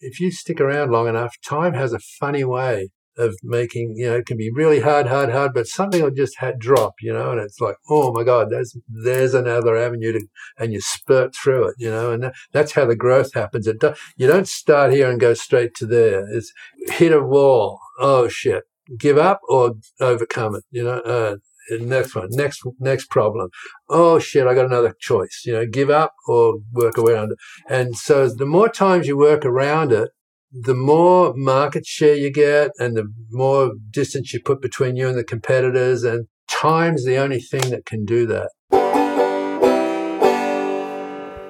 if you stick around long enough, time has a funny way of making, you know, it can be really hard, hard, hard, but something will just had drop, you know, and it's like, oh my God, there's, there's another avenue to, and you spurt through it, you know, and that, that's how the growth happens. It do, you don't start here and go straight to there. It's hit a wall. Oh shit. Give up or overcome it, you know, uh, next one, next next problem. Oh shit, I got another choice. You know, give up or work around it. And so the more times you work around it, the more market share you get and the more distance you put between you and the competitors and time's the only thing that can do that.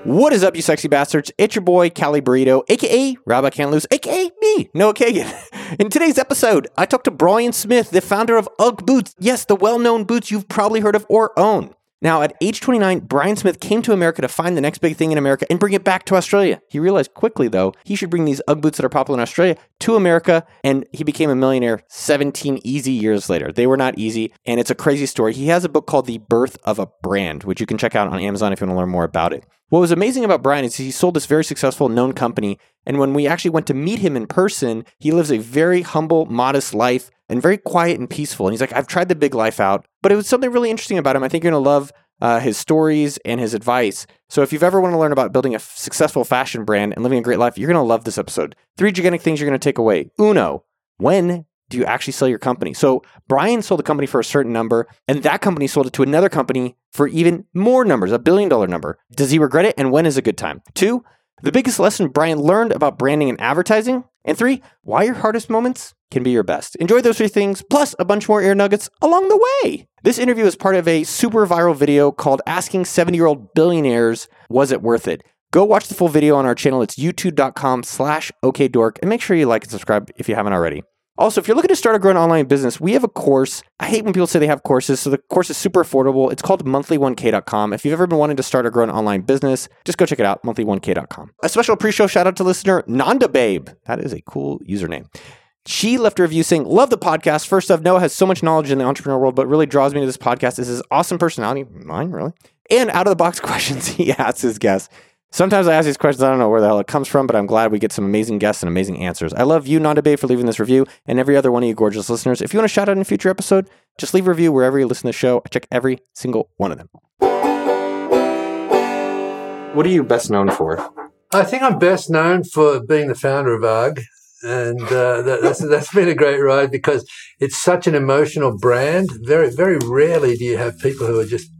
What is up, you sexy bastards? It's your boy, Cali Burrito, aka Rob I Can't Lose, aka me, Noah Kagan. In today's episode, I talked to Brian Smith, the founder of UGG Boots. Yes, the well known boots you've probably heard of or own. Now, at age 29, Brian Smith came to America to find the next big thing in America and bring it back to Australia. He realized quickly, though, he should bring these Ugg boots that are popular in Australia to America, and he became a millionaire 17 easy years later. They were not easy, and it's a crazy story. He has a book called The Birth of a Brand, which you can check out on Amazon if you want to learn more about it. What was amazing about Brian is he sold this very successful known company, and when we actually went to meet him in person, he lives a very humble, modest life and very quiet and peaceful. And he's like, I've tried the big life out, but it was something really interesting about him. I think you're going to love uh, his stories and his advice. So if you've ever want to learn about building a f- successful fashion brand and living a great life, you're going to love this episode. Three gigantic things you're going to take away. Uno, when do you actually sell your company? So Brian sold the company for a certain number, and that company sold it to another company for even more numbers, a billion dollar number. Does he regret it? And when is a good time? Two, the biggest lesson Brian learned about branding and advertising. And three, why your hardest moments can be your best. Enjoy those three things, plus a bunch more air nuggets along the way. This interview is part of a super viral video called Asking 70 Year Old Billionaires Was It Worth It? Go watch the full video on our channel. It's youtube.com slash okdork and make sure you like and subscribe if you haven't already. Also, if you're looking to start a growing online business, we have a course. I hate when people say they have courses. So the course is super affordable. It's called monthly1k.com. If you've ever been wanting to start a growing online business, just go check it out, monthly1k.com. A special pre-show shout out to listener Nanda Babe. That is a cool username. She left a review saying, Love the podcast. First off, Noah has so much knowledge in the entrepreneur world, but really draws me to this podcast is his awesome personality, mine, really, and out of the box questions he asks his guests. Sometimes I ask these questions, I don't know where the hell it comes from, but I'm glad we get some amazing guests and amazing answers. I love you, Nanda Bay, for leaving this review, and every other one of you gorgeous listeners. If you want to shout out in a future episode, just leave a review wherever you listen to the show. I check every single one of them. What are you best known for? I think I'm best known for being the founder of UGG. And uh, that, that's, that's been a great ride because it's such an emotional brand. Very, very rarely do you have people who are just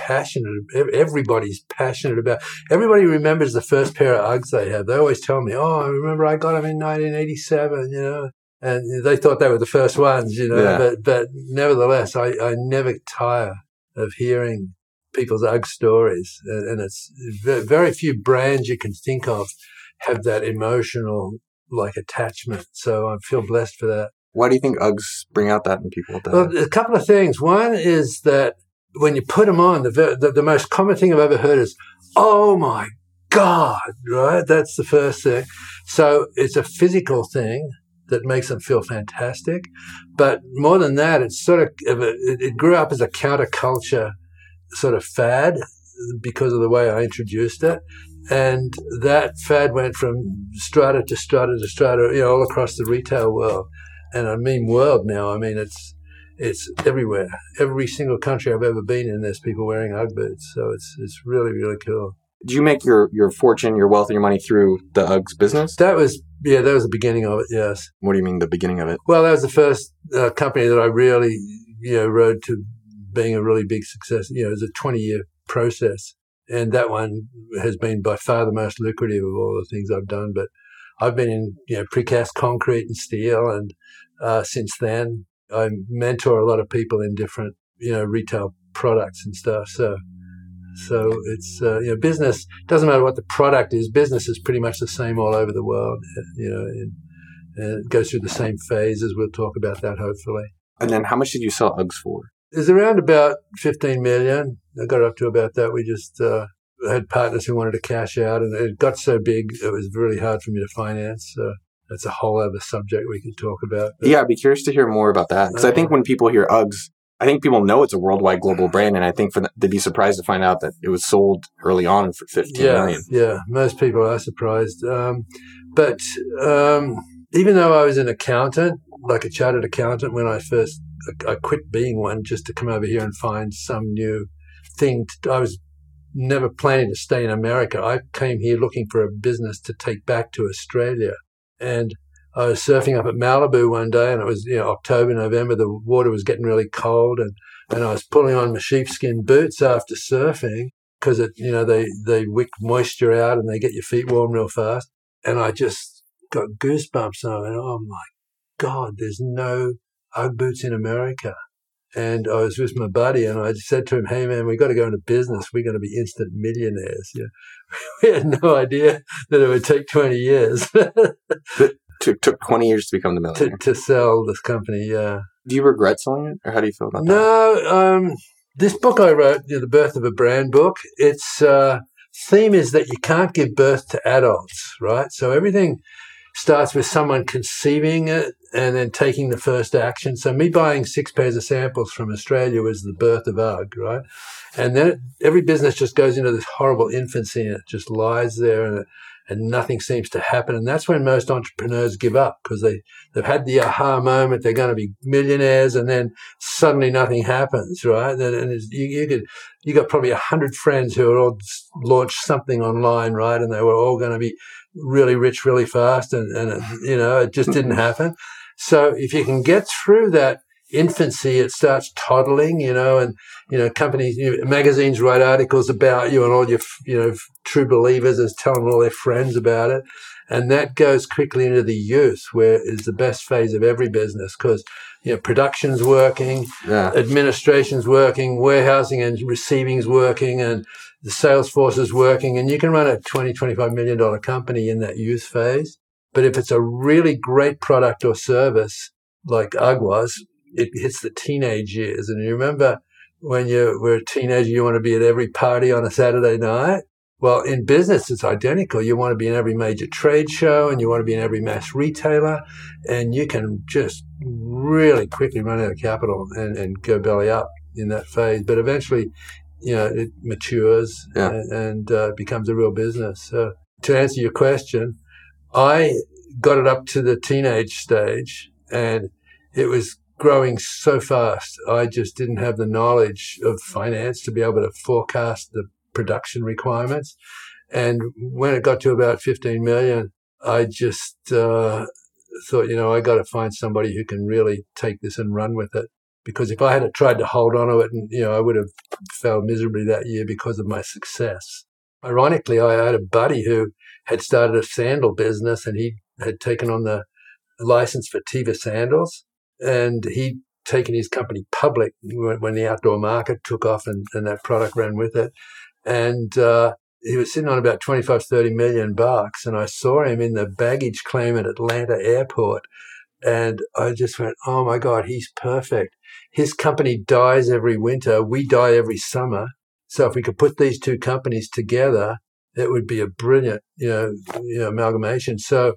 passionate. Everybody's passionate about. Everybody remembers the first pair of Uggs they had. They always tell me, "Oh, I remember I got them in 1987." You know, and they thought they were the first ones. You know, yeah. but but nevertheless, I I never tire of hearing people's Ugg stories, and it's very few brands you can think of have that emotional like attachment. So I feel blessed for that. Why do you think Uggs bring out that in people? Well, a couple of things. One is that when you put them on, the, the, the most common thing I've ever heard is, "Oh my God!" Right? That's the first thing. So it's a physical thing that makes them feel fantastic, but more than that, it's sort of it grew up as a counterculture sort of fad because of the way I introduced it. And that fad went from strata to strata to strata, you know, all across the retail world. And I mean world now. I mean it's it's everywhere. Every single country I've ever been in, there's people wearing UGG boots. So it's it's really really cool. Did you make your your fortune, your wealth, and your money through the UGGs business? That was yeah, that was the beginning of it. Yes. What do you mean the beginning of it? Well, that was the first uh, company that I really you know rode to being a really big success. You know, it was a 20 year process. And that one has been by far the most lucrative of all the things I've done. But I've been in, you know, precast concrete and steel. And uh, since then, I mentor a lot of people in different, you know, retail products and stuff. So, so it's, uh, you know, business doesn't matter what the product is. Business is pretty much the same all over the world, you know, and, and it goes through the same phases. We'll talk about that hopefully. And then how much did you sell Uggs for? It's around about 15 million. I got up to about that. We just uh, had partners who wanted to cash out, and it got so big it was really hard for me to finance. So that's a whole other subject we can talk about. But, yeah, I'd be curious to hear more about that because uh, I think uh-huh. when people hear Uggs, I think people know it's a worldwide global brand, and I think for they'd be surprised to find out that it was sold early on for fifteen yeah, million. yeah, most people are surprised. Um, But um, even though I was an accountant, like a chartered accountant, when I first I quit being one just to come over here and find some new thing. To, I was never planning to stay in America. I came here looking for a business to take back to Australia, and I was surfing up at Malibu one day, and it was you know October, November. The water was getting really cold, and and I was pulling on my sheepskin boots after surfing because it you know they they wick moisture out and they get your feet warm real fast. And I just got goosebumps, and I went, oh my god, there's no UGG boots in America. And I was with my buddy, and I said to him, "Hey, man, we got to go into business. We're going to be instant millionaires." Yeah, we had no idea that it would take twenty years. took took twenty years to become the millionaire to, to, sell this company. Yeah. Do you regret selling it, or how do you feel about no, that? No, um, this book I wrote, you know, the birth of a brand book. Its uh, theme is that you can't give birth to adults, right? So everything starts with someone conceiving it and then taking the first action. So me buying six pairs of samples from Australia was the birth of UGG, right? And then every business just goes into this horrible infancy and it just lies there and, and nothing seems to happen. And that's when most entrepreneurs give up because they, they've had the aha moment. They're going to be millionaires and then suddenly nothing happens, right? And, and you, you could, you got probably a hundred friends who are all launched something online, right? And they were all going to be really rich really fast and, and you know, it just didn't mm-hmm. happen. So if you can get through that infancy, it starts toddling, you know, and, you know, companies, you know, magazines write articles about you and all your, you know, true believers is telling all their friends about it. And that goes quickly into the youth, where is the best phase of every business because, you know, production's working, yeah. administration's working, warehousing and receiving's working, and the sales force is working. And you can run a 20, $25 million company in that youth phase. But if it's a really great product or service, like UGG was, it hits the teenage years. And you remember when you were a teenager, you want to be at every party on a Saturday night. Well, in business, it's identical. You want to be in every major trade show and you want to be in every mass retailer, and you can just really quickly run out of capital and, and go belly up in that phase. But eventually, you know, it matures yeah. and, and uh, becomes a real business. So, to answer your question, I got it up to the teenage stage and it was growing so fast. I just didn't have the knowledge of finance to be able to forecast the production requirements. And when it got to about 15 million, I just uh, thought, you know, I got to find somebody who can really take this and run with it. Because if I had tried to hold on to it, and you know, I would have failed miserably that year because of my success. Ironically, I had a buddy who had started a sandal business and he had taken on the license for Teva sandals and he'd taken his company public when, the outdoor market took off and, and that product ran with it. And uh, he was sitting on about 25, 30 million bucks. And I saw him in the baggage claim at Atlanta airport. And I just went, oh my God, he's perfect. His company dies every winter. We die every summer. So if we could put these two companies together, it would be a brilliant, you know, you know, amalgamation. So,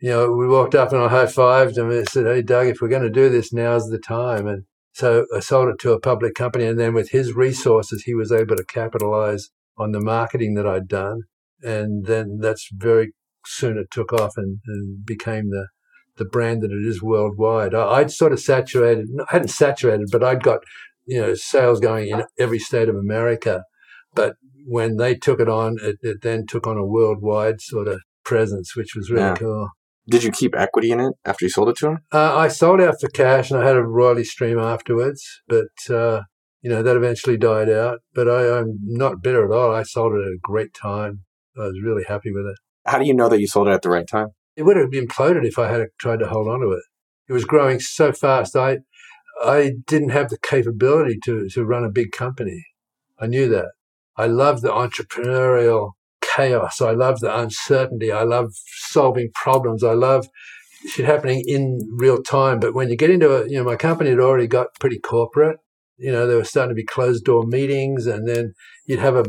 you know, we walked up and I high fived him and said, Hey, Doug, if we're going to do this, now's the time. And so I sold it to a public company. And then with his resources, he was able to capitalize on the marketing that I'd done. And then that's very soon it took off and, and became the, the brand that it is worldwide. I, would sort of saturated, I hadn't saturated, but I'd got, you know, sales going in every state of America. But when they took it on, it, it then took on a worldwide sort of presence, which was really yeah. cool. Did you keep equity in it after you sold it to him? Uh, I sold out for cash and I had a royalty stream afterwards, but uh, you know that eventually died out. But I, am not bitter at all. I sold it at a great time. I was really happy with it. How do you know that you sold it at the right time? It would have imploded if I had tried to hold on to it. It was growing so fast. I I didn't have the capability to to run a big company. I knew that. I love the entrepreneurial chaos. I love the uncertainty. I love solving problems. I love shit happening in real time. But when you get into it, you know, my company had already got pretty corporate. You know, there were starting to be closed door meetings, and then you'd have a,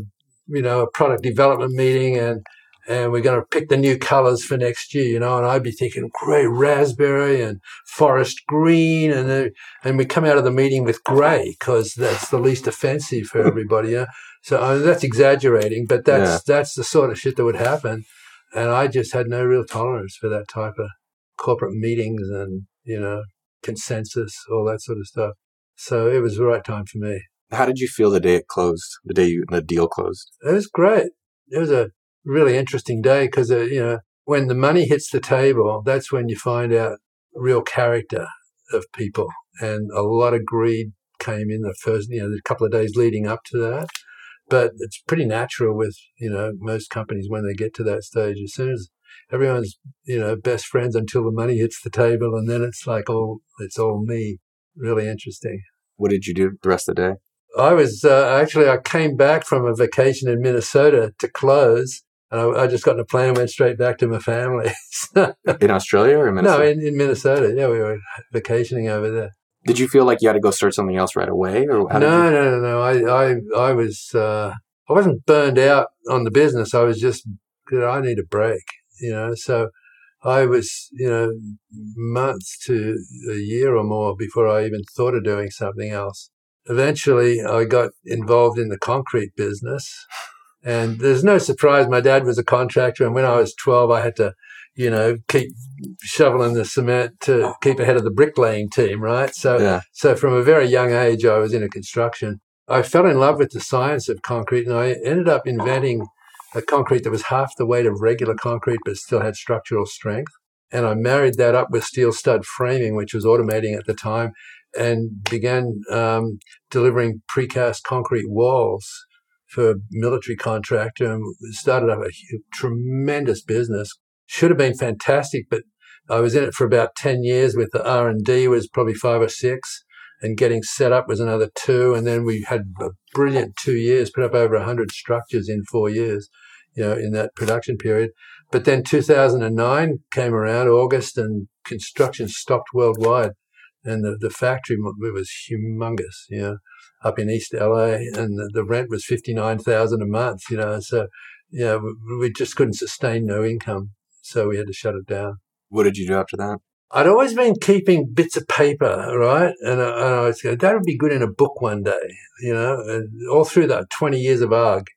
you know, a product development meeting, and and we're going to pick the new colors for next year, you know, and I'd be thinking grey raspberry and forest green. And then, and we come out of the meeting with grey because that's the least offensive for everybody. Yeah. So uh, that's exaggerating, but that's, yeah. that's the sort of shit that would happen. And I just had no real tolerance for that type of corporate meetings and, you know, consensus, all that sort of stuff. So it was the right time for me. How did you feel the day it closed, the day you, the deal closed? It was great. It was a really interesting day because, uh, you know, when the money hits the table, that's when you find out real character of people. And a lot of greed came in the first, you know, the couple of days leading up to that. But it's pretty natural with, you know, most companies when they get to that stage. As soon as everyone's, you know, best friends until the money hits the table and then it's like, oh, it's all me. Really interesting. What did you do the rest of the day? I was uh, actually, I came back from a vacation in Minnesota to close. And I, I just got in a plane and went straight back to my family. in Australia or Minnesota? No, in, in Minnesota. Yeah, we were vacationing over there. Did you feel like you had to go start something else right away, or no, no, no, no? I, I, I was, uh, I wasn't burned out on the business. I was just, you know, I need a break, you know. So I was, you know, months to a year or more before I even thought of doing something else. Eventually, I got involved in the concrete business, and there's no surprise. My dad was a contractor, and when I was 12, I had to you know, keep shoveling the cement to keep ahead of the bricklaying team, right? So, yeah. so from a very young age, I was into construction. I fell in love with the science of concrete, and I ended up inventing a concrete that was half the weight of regular concrete, but still had structural strength. And I married that up with steel stud framing, which was automating at the time, and began um, delivering precast concrete walls for a military contractor and started up a tremendous business should have been fantastic, but I was in it for about 10 years with the R&D was probably five or six and getting set up was another two. And then we had a brilliant two years, put up over 100 structures in four years, you know, in that production period. But then 2009 came around, August, and construction stopped worldwide. And the, the factory was humongous, you know, up in East LA. And the, the rent was 59000 a month, you know. So, yeah, we, we just couldn't sustain no income so we had to shut it down. What did you do after that? I'd always been keeping bits of paper, right? And, I, and I was going, that would be good in a book one day, you know, and all through that 20 years of UGG.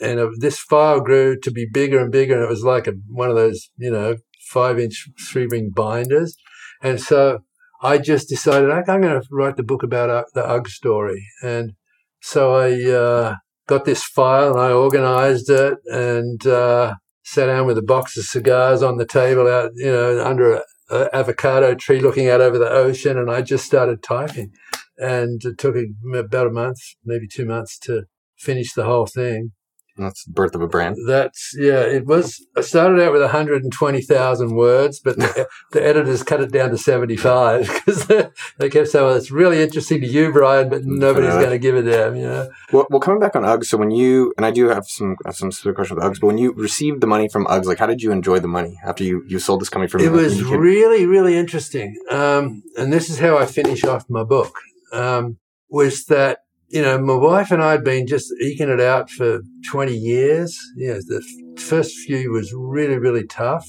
And uh, this file grew to be bigger and bigger. And it was like a, one of those, you know, five inch three ring binders. And so I just decided I'm going to write the book about uh, the UGG story. And so I uh, got this file and I organized it and, uh, sat down with a box of cigars on the table out, you know, under an avocado tree looking out over the ocean. And I just started typing. And it took about a month, maybe two months to finish the whole thing. That's the birth of a brand. That's yeah. It was. I started out with 120,000 words, but the, the, editors cut it down to 75 because they kept saying, "Well, it's really interesting to you, Brian, but nobody's going to give a damn." You know. Well, well, coming back on Uggs. So when you and I do have some some specific questions with Uggs, but when you received the money from Uggs, like how did you enjoy the money after you you sold this company from? It was really really interesting, um, and this is how I finish off my book. Um, was that you know, my wife and I had been just eking it out for 20 years. You know, the first few was really, really tough.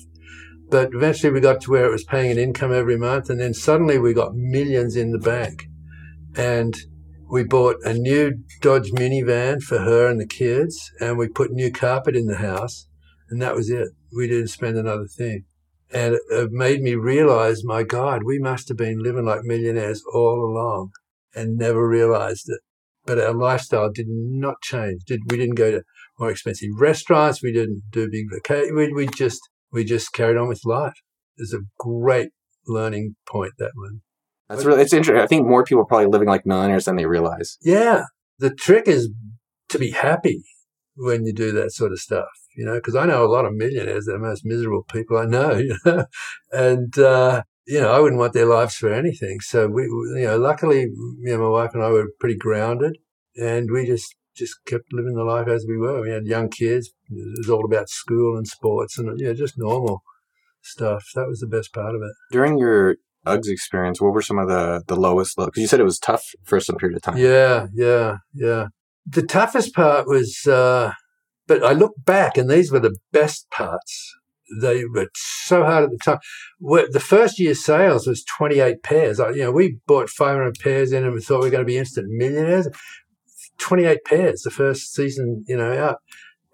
But eventually we got to where it was paying an income every month. And then suddenly we got millions in the bank. And we bought a new Dodge minivan for her and the kids. And we put new carpet in the house. And that was it. We didn't spend another thing. And it made me realize, my God, we must have been living like millionaires all along and never realized it but our lifestyle did not change. Did we didn't go to more expensive restaurants? We didn't do big vacations. We, we just we just carried on with life. It's a great learning point that one. That's really it's interesting. I think more people are probably living like millionaires than they realize. Yeah, the trick is to be happy when you do that sort of stuff. You know, because I know a lot of millionaires, they're the most miserable people I know. You know, and uh, you know, I wouldn't want their lives for anything. So we, you know, luckily, you know, my wife and I were pretty grounded, and we just just kept living the life as we were. We had young kids. It was all about school and sports, and yeah, just normal stuff. That was the best part of it. During your Uggs experience, what were some of the the lowest lows? Because you said it was tough for some period of time. Yeah, yeah, yeah. The toughest part was, uh, but I look back, and these were the best parts they were so hard at the time. The first year's sales was 28 pairs. You know, we bought 500 pairs in and we thought we were going to be instant millionaires. 28 pairs the first season, you know, out.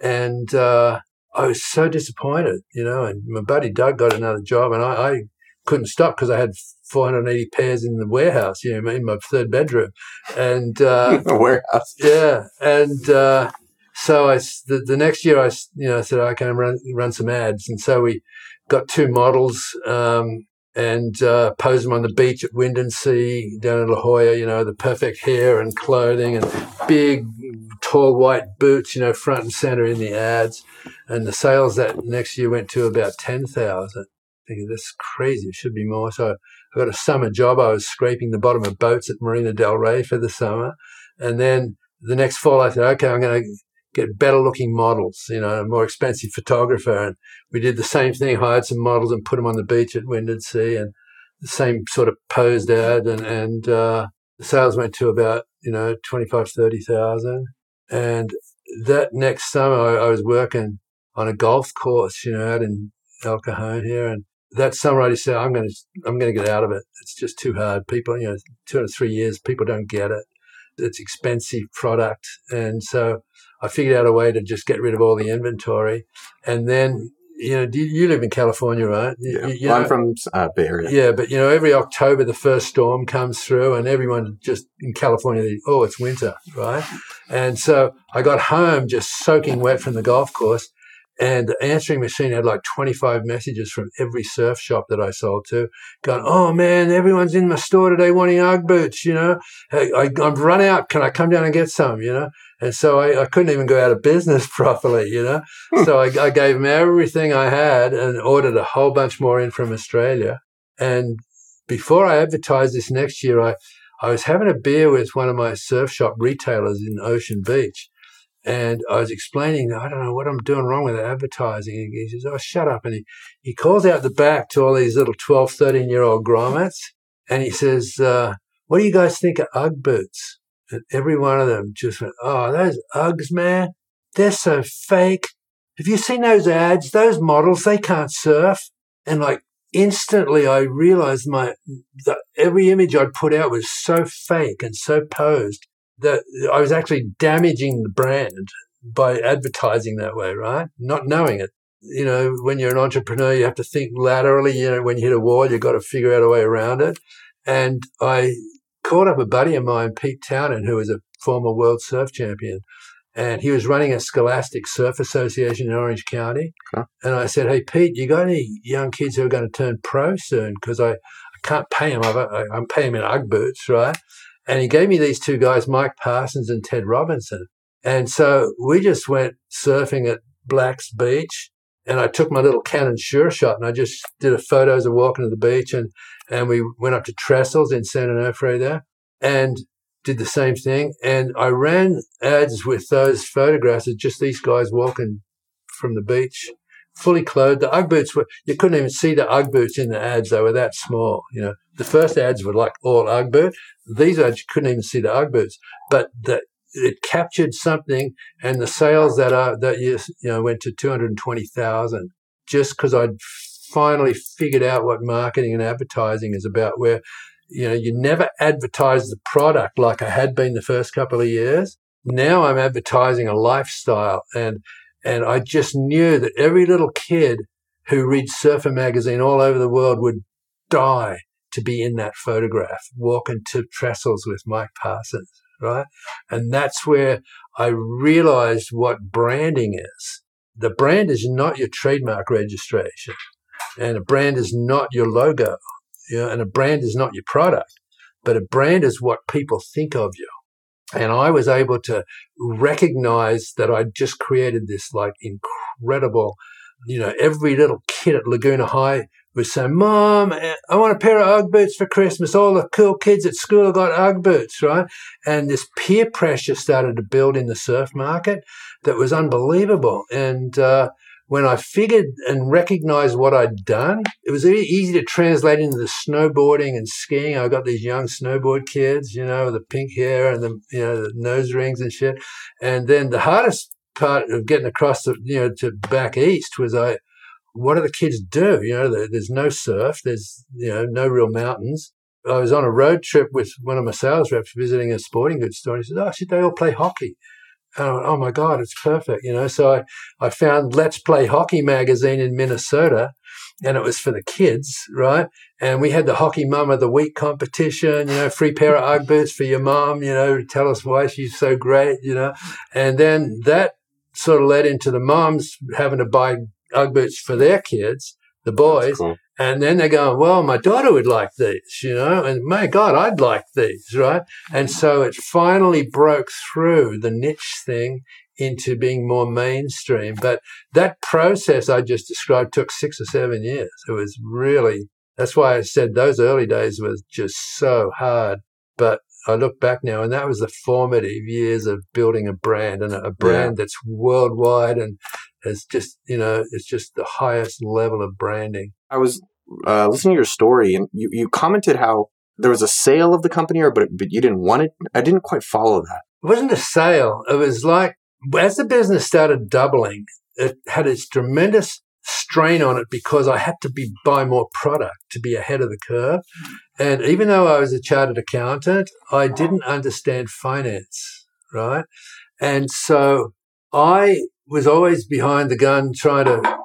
And uh, I was so disappointed, you know. And my buddy Doug got another job, and I, I couldn't stop because I had 480 pairs in the warehouse, you know, in my third bedroom, and uh, warehouse. Yeah, and uh, so I the, the next year I you know I said I can run run some ads, and so we got two models. Um, and uh, posed them on the beach at Windansea down in La Jolla, you know, the perfect hair and clothing and big, tall white boots, you know, front and center in the ads. And the sales that next year went to about 10,000 thinking this is crazy. It should be more. So I got a summer job. I was scraping the bottom of boats at Marina Del Rey for the summer, and then the next fall I said, okay, I'm going to get better looking models, you know, a more expensive photographer, and we did the same thing. Hired some models and put them on the beach at Windansea, and the same sort of posed ad, and and uh, the sales went to about you know twenty five thirty thousand, and that next summer I, I was working on a golf course, you know, out in El Cajon here, and that summer I said, I'm going to, I'm going to get out of it. It's just too hard. People, you know, two or three years, people don't get it. It's expensive product. And so I figured out a way to just get rid of all the inventory. And then, you know, you live in California, right? Yeah. You, you know, I'm from uh, Bay Area. Yeah, but you know, every October the first storm comes through, and everyone just in California, they, oh, it's winter, right? And so I got home just soaking wet from the golf course, and the answering machine had like 25 messages from every surf shop that I sold to going, Oh man, everyone's in my store today wanting Ugg boots, you know, hey, I, have run out. Can I come down and get some, you know? And so I, I couldn't even go out of business properly, you know? Hmm. so I, I gave them everything I had and ordered a whole bunch more in from Australia. And before I advertised this next year, I, I was having a beer with one of my surf shop retailers in Ocean Beach and I was explaining, I don't know what I'm doing wrong with advertising. And he says, Oh, shut up. And he, he calls out the back to all these little 12, 13 year old grommets. And he says, uh, What do you guys think of Ugg boots? And every one of them just went, Oh, those Uggs, man, they're so fake. Have you seen those ads? Those models, they can't surf. And like instantly I realized my, that every image I'd put out was so fake and so posed that I was actually damaging the brand by advertising that way, right? Not knowing it. You know, when you're an entrepreneur, you have to think laterally. You know, when you hit a wall, you've got to figure out a way around it. And I called up a buddy of mine, Pete Townend, who was a former world surf champion. And he was running a Scholastic Surf Association in Orange County. And I said, Hey, Pete, you got any young kids who are going to turn pro soon? Because I, I can't pay them. I, I'm paying them in Ugg boots, right? And he gave me these two guys, Mike Parsons and Ted Robinson. And so we just went surfing at Black's Beach. And I took my little Canon Sure Shot and I just did a photos of walking to the beach. And, and we went up to Trestles in San Onofre there and did the same thing. And I ran ads with those photographs of just these guys walking from the beach fully clothed. The Ugg boots were, you couldn't even see the Ugg boots in the ads. They were that small. You know, the first ads were like all Ugg boot. These ads, you couldn't even see the Ugg boots, but the, it captured something and the sales that are, that you, you know, went to 220,000 just because I'd finally figured out what marketing and advertising is about where, you know, you never advertise the product like I had been the first couple of years. Now I'm advertising a lifestyle and and I just knew that every little kid who reads Surfer magazine all over the world would die to be in that photograph, walking to trestles with Mike Parsons, right? And that's where I realized what branding is. The brand is not your trademark registration, and a brand is not your logo, you know, and a brand is not your product, but a brand is what people think of you. And I was able to recognize that I'd just created this like incredible, you know, every little kid at Laguna High was saying, Mom, I want a pair of Ugg boots for Christmas. All the cool kids at school got Ugg boots, right? And this peer pressure started to build in the surf market that was unbelievable. And, uh, when I figured and recognized what I'd done, it was easy to translate into the snowboarding and skiing. I got these young snowboard kids, you know, with the pink hair and the you know the nose rings and shit. And then the hardest part of getting across the you know to back east was I, what do the kids do? You know, there's no surf, there's you know no real mountains. I was on a road trip with one of my sales reps visiting a sporting goods store, and he said, "Oh shit, they all play hockey." And I went, oh my God, it's perfect. You know, so I, I found Let's Play Hockey magazine in Minnesota and it was for the kids, right? And we had the hockey mum of the week competition, you know, free pair of Ugg boots for your mom, you know, tell us why she's so great, you know. And then that sort of led into the moms having to buy Ugg boots for their kids, the boys. Cool. And then they're going, well, my daughter would like these, you know, and my God, I'd like these, right? And so it finally broke through the niche thing into being more mainstream. But that process I just described took six or seven years. It was really, that's why I said those early days was just so hard. But I look back now, and that was the formative years of building a brand and a brand yeah. that's worldwide and has just, you know, it's just the highest level of branding. I was uh, listening to your story, and you, you commented how there was a sale of the company, or but but you didn't want it. I didn't quite follow that. It wasn't a sale. It was like as the business started doubling, it had its tremendous strain on it because I had to be buy more product to be ahead of the curve. And even though I was a chartered accountant, I didn't understand finance, right? And so I was always behind the gun trying to,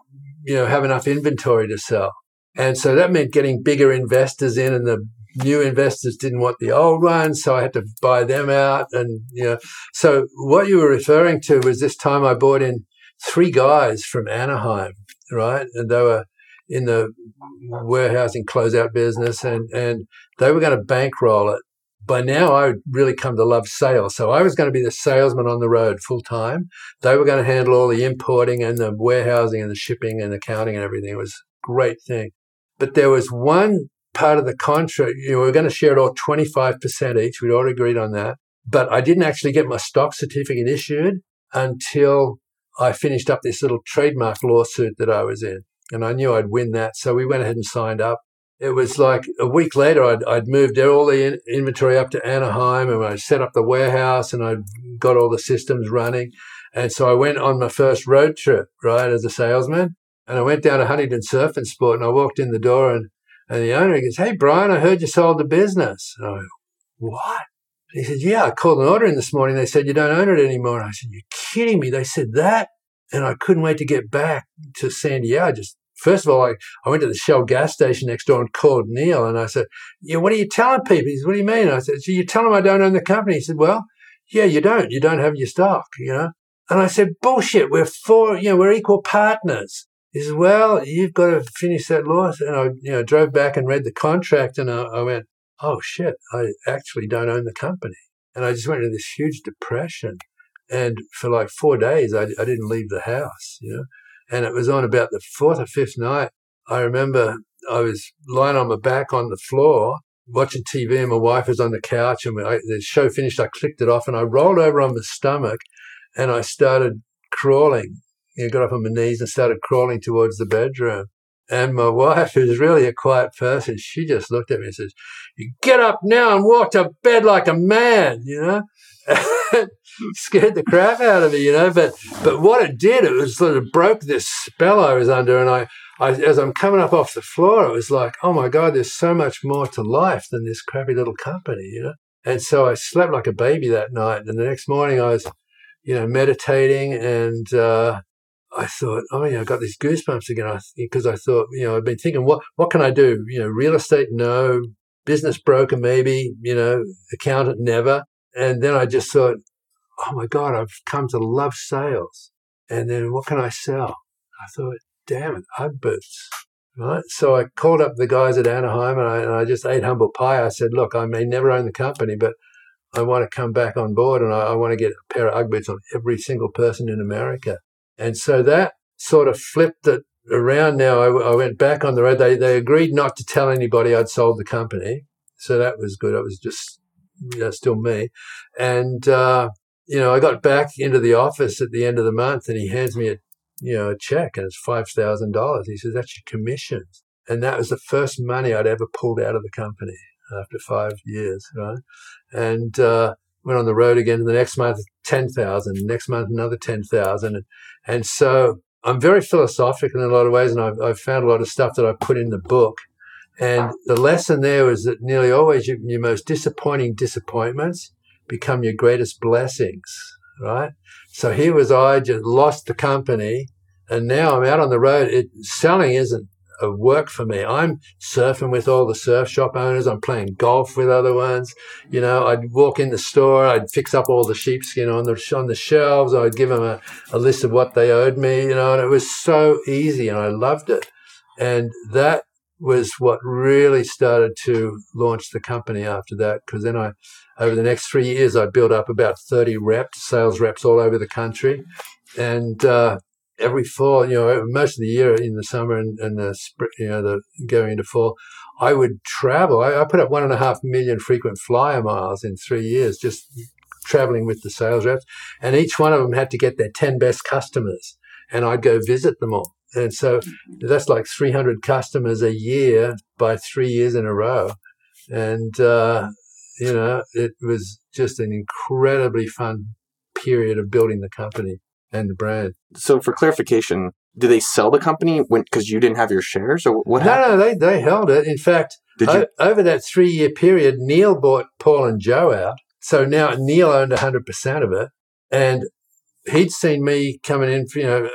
you know, have enough inventory to sell. And so that meant getting bigger investors in and the new investors didn't want the old ones, so I had to buy them out. And you know, so what you were referring to was this time I bought in three guys from Anaheim, right? And they were in the warehousing closeout business, and and they were going to bankroll it. By now, I would really come to love sales. So I was going to be the salesman on the road full time. They were going to handle all the importing and the warehousing and the shipping and accounting and everything. It was a great thing. But there was one part of the contract, you know, we are going to share it all 25% each. We'd already agreed on that. But I didn't actually get my stock certificate issued until I finished up this little trademark lawsuit that I was in. And I knew I'd win that. So we went ahead and signed up. It was like a week later, I'd, I'd moved all the in- inventory up to Anaheim and I set up the warehouse and I got all the systems running. And so I went on my first road trip, right, as a salesman. And I went down to Huntington Surf and Sport and I walked in the door and and the owner goes, Hey, Brian, I heard you sold the business. And I went, What? he said, Yeah, I called an order in this morning. They said, You don't own it anymore. And I said, You're kidding me. They said that. And I couldn't wait to get back to San Diego. I just, first of all, I, I went to the Shell gas station next door and called Neil. And I said, Yeah, what are you telling people? He said, What do you mean? I said, So you tell them I don't own the company? He said, Well, yeah, you don't. You don't have your stock, you know? And I said, Bullshit. We're four, you know, we're equal partners. He says, "Well, you've got to finish that laws." And I, you know, drove back and read the contract, and I, I went, "Oh shit! I actually don't own the company." And I just went into this huge depression. And for like four days, I, I didn't leave the house, you know. And it was on about the fourth or fifth night. I remember I was lying on my back on the floor watching TV, and my wife was on the couch. And I, the show finished, I clicked it off, and I rolled over on my stomach, and I started crawling you know, got up on my knees and started crawling towards the bedroom. And my wife, who's really a quiet person, she just looked at me and says, You get up now and walk to bed like a man, you know? scared the crap out of me, you know. But but what it did, it was sort of broke this spell I was under. And I, I as I'm coming up off the floor, it was like, oh my God, there's so much more to life than this crappy little company, you know. And so I slept like a baby that night. And the next morning I was, you know, meditating and uh, I thought, oh yeah, I got these goosebumps again. Because I, I, thought, you know, I've been thinking, what what can I do? You know, real estate, no. Business broker, maybe. You know, accountant, never. And then I just thought, oh my god, I've come to love sales. And then what can I sell? I thought, damn it, Ugg boots. Right. So I called up the guys at Anaheim and I, and I just ate humble pie. I said, look, I may never own the company, but I want to come back on board and I, I want to get a pair of Ugg boots on every single person in America. And so that sort of flipped it around now. I, I, went back on the road. They, they agreed not to tell anybody I'd sold the company. So that was good. It was just, know, still me. And, uh, you know, I got back into the office at the end of the month and he hands me a, you know, a check and it's $5,000. He says, that's your commissions. And that was the first money I'd ever pulled out of the company after five years, right? And, uh, went on the road again the next month 10,000 next month another 10,000 and, and so I'm very philosophical in a lot of ways and I've, I've found a lot of stuff that I put in the book and the lesson there was that nearly always your, your most disappointing disappointments become your greatest blessings right? So here was I just lost the company and now I'm out on the road. It, selling isn't a work for me. I'm surfing with all the surf shop owners. I'm playing golf with other ones. You know, I'd walk in the store. I'd fix up all the sheepskin on the on the shelves. I'd give them a, a list of what they owed me. You know, and it was so easy, and I loved it. And that was what really started to launch the company after that. Because then I, over the next three years, I built up about 30 reps, sales reps all over the country. And, uh, every fall, you know, most of the year in the summer and, and the spring, you know, the going into fall, I would travel. I, I, put up one and a half million frequent flyer miles in three years, just traveling with the sales reps. And each one of them had to get their 10 best customers and I'd go visit them all. And so that's like 300 customers a year by three years in a row. And, uh, you know, it was just an incredibly fun period of building the company and the brand. So, for clarification, do they sell the company when because you didn't have your shares, or what? No, happened? no, they they held it. In fact, did o- over that three year period, Neil bought Paul and Joe out. So now Neil owned hundred percent of it, and he'd seen me coming in, you know,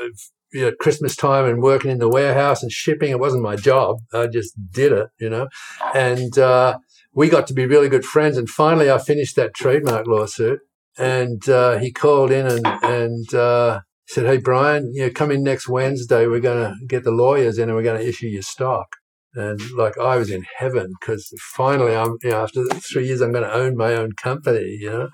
you know, Christmas time and working in the warehouse and shipping. It wasn't my job. I just did it, you know, and uh, we got to be really good friends. And finally, I finished that trademark lawsuit and uh, he called in and and uh, said, "Hey, Brian, you know, come in next Wednesday. We're going to get the lawyers in, and we're going to issue your stock." And like I was in heaven because finally, I'm you know after three years, I'm going to own my own company, you know.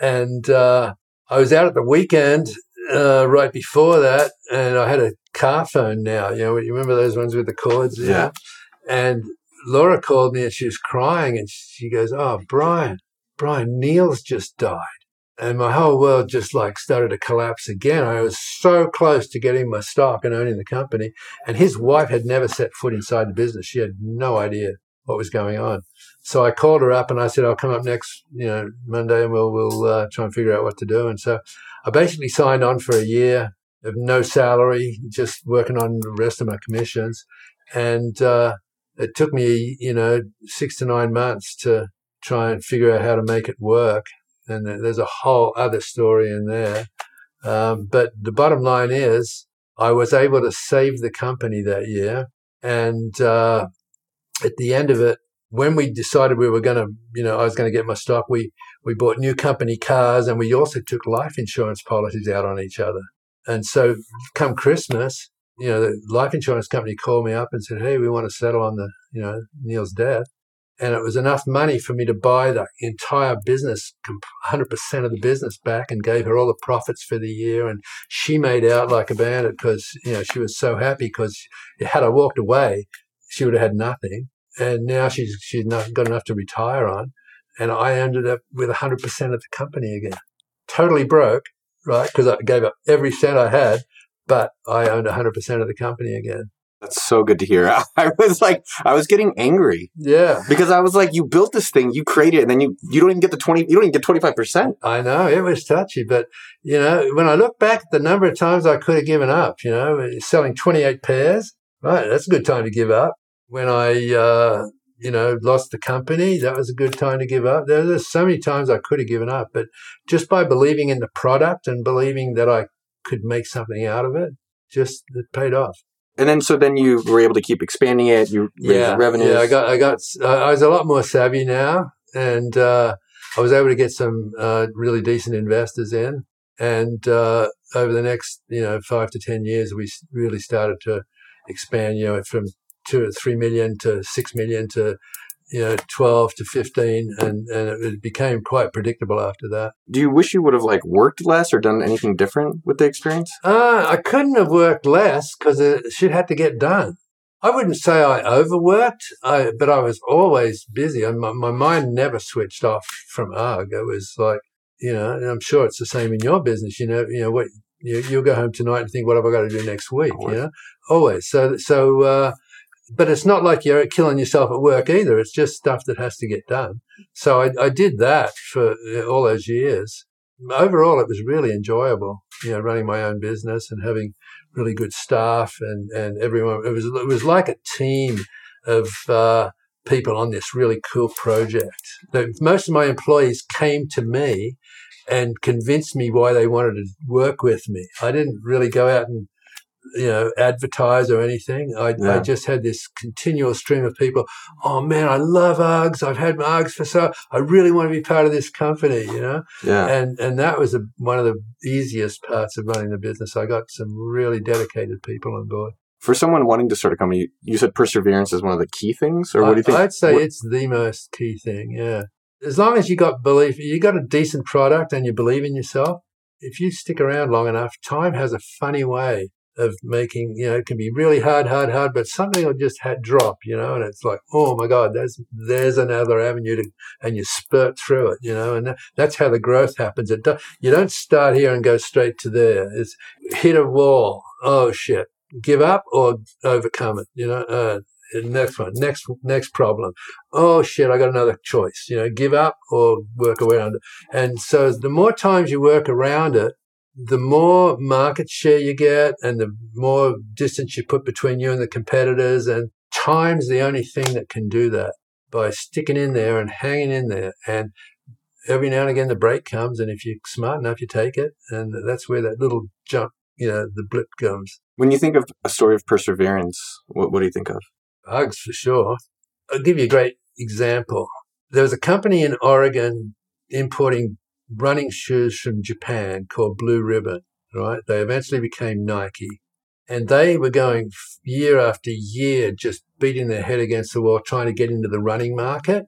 And uh, I was out at the weekend uh, right before that, and I had a car phone now. You know, you remember those ones with the cords? Yeah. And Laura called me, and she was crying, and she goes, "Oh, Brian, Brian, Neil's just died." and my whole world just like started to collapse again. I was so close to getting my stock and owning the company, and his wife had never set foot inside the business. She had no idea what was going on. So I called her up and I said, "I'll come up next, you know, Monday, and we'll we'll uh, try and figure out what to do." And so I basically signed on for a year of no salary, just working on the rest of my commissions, and uh, it took me, you know, six to nine months to try and figure out how to make it work. And there's a whole other story in there. Um, but the bottom line is, I was able to save the company that year, and uh, at the end of it, when we decided we were going to, you know, I was going to get my stock, we we bought new company cars, and we also took life insurance policies out on each other. And so, come Christmas, you know, the life insurance company called me up and said, "Hey, we want to settle on the, you know, Neil's death." and it was enough money for me to buy the entire business 100% of the business back and gave her all the profits for the year and she made out like a bandit because you know she was so happy because had i walked away she would have had nothing and now she's she's not got enough to retire on and i ended up with 100% of the company again totally broke right because i gave up every cent i had but i owned 100% of the company again that's so good to hear. I was like, I was getting angry. Yeah. Because I was like, you built this thing, you created it, and then you, you don't even get the 20, you don't even get 25%. I know, it was touchy. But, you know, when I look back the number of times I could have given up, you know, selling 28 pairs, right, that's a good time to give up. When I, uh, you know, lost the company, that was a good time to give up. There, there's so many times I could have given up, but just by believing in the product and believing that I could make something out of it, just it paid off and then so then you were able to keep expanding it. You yeah, revenue. Yeah, I got I got I was a lot more savvy now, and uh, I was able to get some uh, really decent investors in. And uh, over the next you know five to ten years, we really started to expand. You know, from two or three million to six million to you know, 12 to 15 and, and it became quite predictable after that. Do you wish you would have like worked less or done anything different with the experience? Uh, I couldn't have worked less because it should have to get done. I wouldn't say I overworked, I, but I was always busy. and My, my mind never switched off from UGG. It was like, you know, and I'm sure it's the same in your business. You know, you know what you, you'll go home tonight and think, what have I got to do next week? You know, always. So, so, uh, but it's not like you're killing yourself at work either. It's just stuff that has to get done. So I, I did that for uh, all those years. Overall, it was really enjoyable, you know, running my own business and having really good staff and, and everyone. It was, it was like a team of, uh, people on this really cool project. Most of my employees came to me and convinced me why they wanted to work with me. I didn't really go out and you know, advertise or anything. I, yeah. I, just had this continual stream of people. Oh man, I love Uggs. I've had my Uggs for so. I really want to be part of this company, you know. Yeah. And and that was a, one of the easiest parts of running the business. I got some really dedicated people on board. For someone wanting to start a company, you said perseverance is one of the key things, or what do you think? I'd say what? it's the most key thing. Yeah. As long as you got belief, you got a decent product and you believe in yourself. If you stick around long enough, time has a funny way of making, you know, it can be really hard, hard, hard, but something will just drop, you know, and it's like, oh my God, there's, there's another avenue to, and you spurt through it, you know, and that, that's how the growth happens. It do, you don't start here and go straight to there. It's hit a wall. Oh shit. Give up or overcome it, you know, uh, next one, next next problem. Oh shit, I got another choice. You know, give up or work around it. And so the more times you work around it, the more market share you get and the more distance you put between you and the competitors and time's the only thing that can do that by sticking in there and hanging in there. And every now and again the break comes and if you're smart enough you take it. And that's where that little jump you know the blip comes. When you think of a story of perseverance what, what do you think of? Uggs for sure. I'll give you a great example. There was a company in oregon importing running shoes from Japan called Blue Ribbon, right? They eventually became Nike. And they were going year after year, just beating their head against the wall, trying to get into the running market.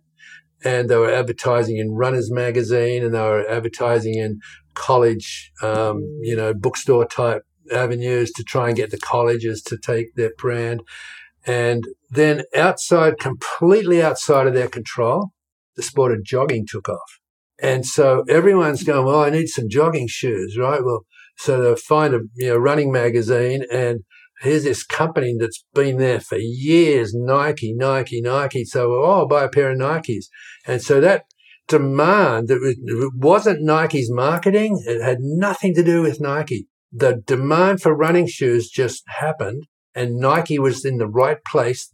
And they were advertising in Runners Magazine and they were advertising in college, um, you know, bookstore type avenues to try and get the colleges to take their brand. And then outside, completely outside of their control, the sport of jogging took off. And so everyone's going, well, I need some jogging shoes, right? Well, so they'll find a you know, running magazine and here's this company that's been there for years, Nike, Nike, Nike. So, oh, I'll buy a pair of Nikes. And so that demand, it wasn't Nike's marketing. It had nothing to do with Nike. The demand for running shoes just happened and Nike was in the right place.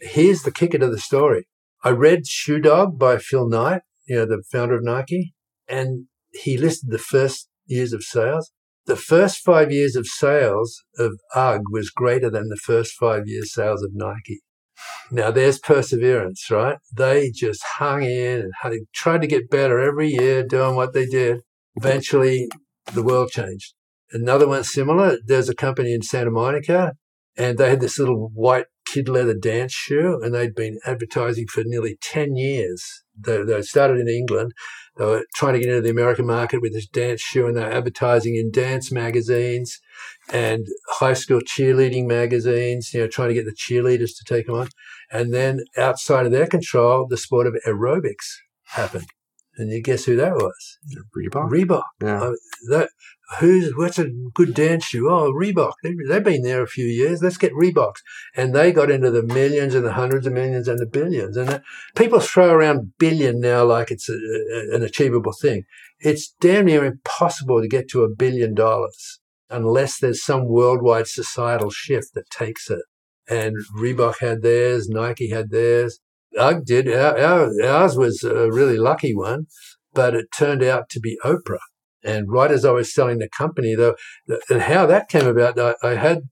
Here's the kicker to the story. I read Shoe Dog by Phil Knight you know, the founder of Nike, and he listed the first years of sales. The first five years of sales of UGG was greater than the first five years sales of Nike. Now there's perseverance, right? They just hung in and tried to get better every year, doing what they did. Eventually, the world changed. Another one similar. There's a company in Santa Monica, and they had this little white kid leather dance shoe, and they'd been advertising for nearly ten years they, they started in England. They were trying to get into the American market with this dance shoe, and they're advertising in dance magazines and high school cheerleading magazines. You know, trying to get the cheerleaders to take them on. And then outside of their control, the sport of aerobics happened. And you guess who that was? Reebok. Reebok. Yeah. Uh, that who's what's a good dance shoe? Oh, Reebok. They, have been there a few years. Let's get Reeboks. And they got into the millions and the hundreds of millions and the billions. And that, people throw around billion now like it's a, a, an achievable thing. It's damn near impossible to get to a billion dollars unless there's some worldwide societal shift that takes it. And Reebok had theirs, Nike had theirs. UGG did. Our, our, ours was a really lucky one, but it turned out to be Oprah. And right as I was selling the company, though, and how that came about, I, I had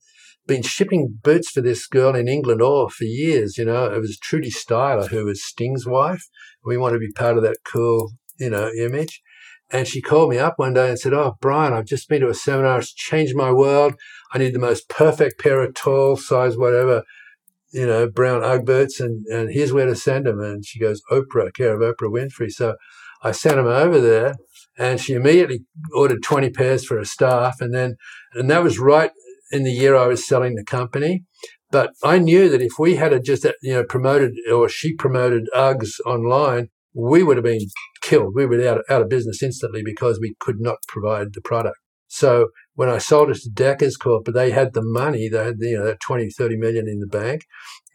been shipping boots for this girl in England all for years. You know, it was Trudy Styler, who was Sting's wife. We wanted to be part of that cool, you know, image. And she called me up one day and said, Oh, Brian, I've just been to a seminar. It's changed my world. I need the most perfect pair of tall size, whatever, you know, brown Ugg boots. And, and here's where to send them. And she goes, Oprah, care of Oprah Winfrey. So I sent them over there and she immediately ordered 20 pairs for her staff. And then, and that was right in the year I was selling the company. But I knew that if we had just, you know, promoted or she promoted Uggs online, we would have been killed. We were out, out of business instantly because we could not provide the product. So when I sold it to Deckers Corp, but they had the money, they had, you know, 20, 30 million in the bank.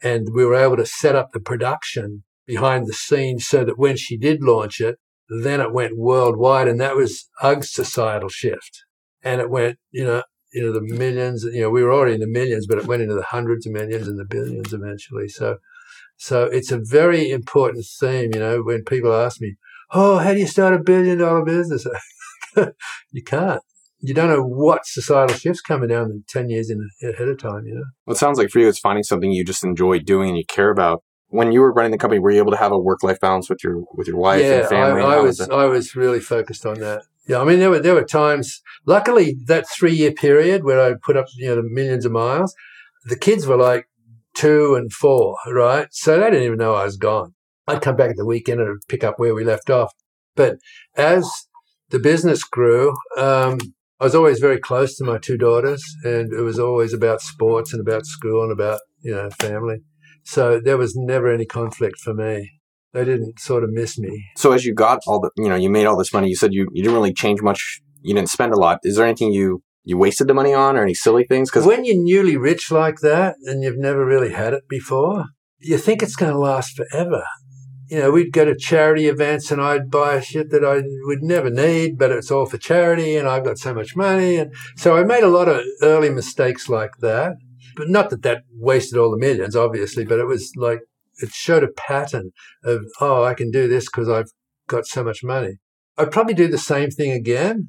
And we were able to set up the production behind the scenes so that when she did launch it, then it went worldwide, and that was UGG's societal shift. And it went, you know, you know, the millions, you know, we were already in the millions, but it went into the hundreds of millions and the billions eventually. So, so it's a very important theme, you know, when people ask me, Oh, how do you start a billion dollar business? you can't. You don't know what societal shifts coming down in 10 years in, ahead of time, you know? Well, it sounds like for you, it's finding something you just enjoy doing and you care about. When you were running the company, were you able to have a work life balance with your with your wife yeah, and family? I, I was I was really focused on that. Yeah, I mean there were there were times. Luckily, that three year period where I put up you know millions of miles, the kids were like two and four, right? So they didn't even know I was gone. I'd come back at the weekend and pick up where we left off. But as the business grew, um, I was always very close to my two daughters, and it was always about sports and about school and about you know family. So there was never any conflict for me. They didn't sort of miss me. So as you got all the, you know, you made all this money. You said you, you didn't really change much. You didn't spend a lot. Is there anything you you wasted the money on, or any silly things? Because when you're newly rich like that and you've never really had it before, you think it's going to last forever you know, we'd go to charity events and I'd buy shit that I would never need, but it's all for charity and I've got so much money. And so I made a lot of early mistakes like that. But not that that wasted all the millions, obviously, but it was like, it showed a pattern of, oh, I can do this because I've got so much money. I'd probably do the same thing again,